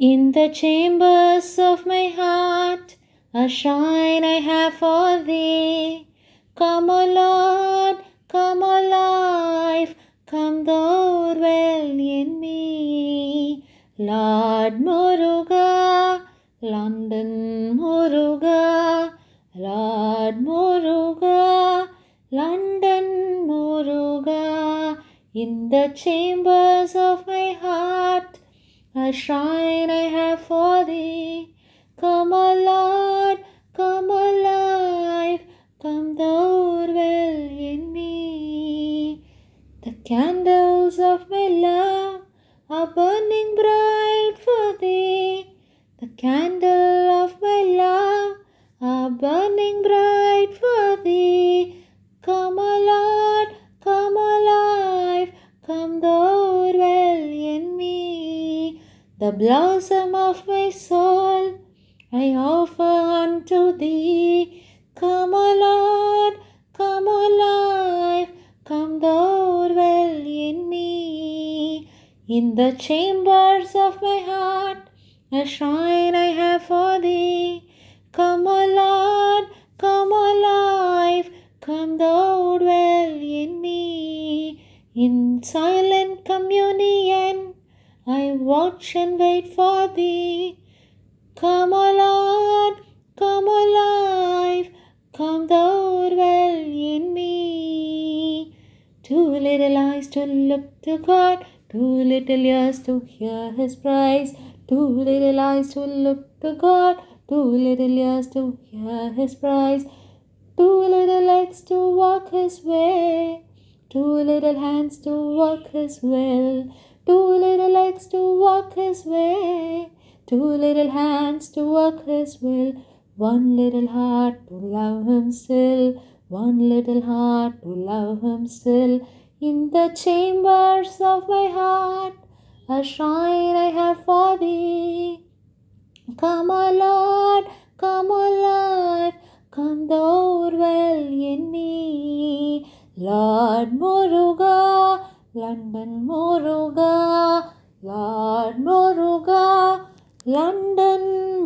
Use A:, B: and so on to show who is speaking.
A: In the chambers of my heart, a shrine I have for thee. Come, O Lord, come, O life, come thou dwell in me. Lord Muruga, London Muruga, Lord Muruga, London Muruga. In the chambers of my heart, a shrine I have for thee. Come, O Lord, come, O life, come thou dwell in me. The candles of my love are burning bright for thee. The candle The blossom of my soul I offer unto thee. Come, O Lord, come, O life, come thou dwell in me. In the chambers of my heart, a shrine I have for thee. Come, O Lord, come, O life, come thou dwell in me. In silent communion, Watch and wait for thee. Come, O Lord, come, O life, come thou dwell in me. Two little eyes to look to God, two little ears to hear His praise. Two little eyes to look to God, two little ears to hear His praise. Two little legs to walk His way, two little hands to work His will. Two little legs to walk His way, two little hands to work His will. One little heart to love Him still, one little heart to love Him still. In the chambers of my heart, a shrine I have for thee. Come, O Lord, come, O life, come thou dwell in me. Lord Muruga, London Muruga, Lord Muruga, London Muruga.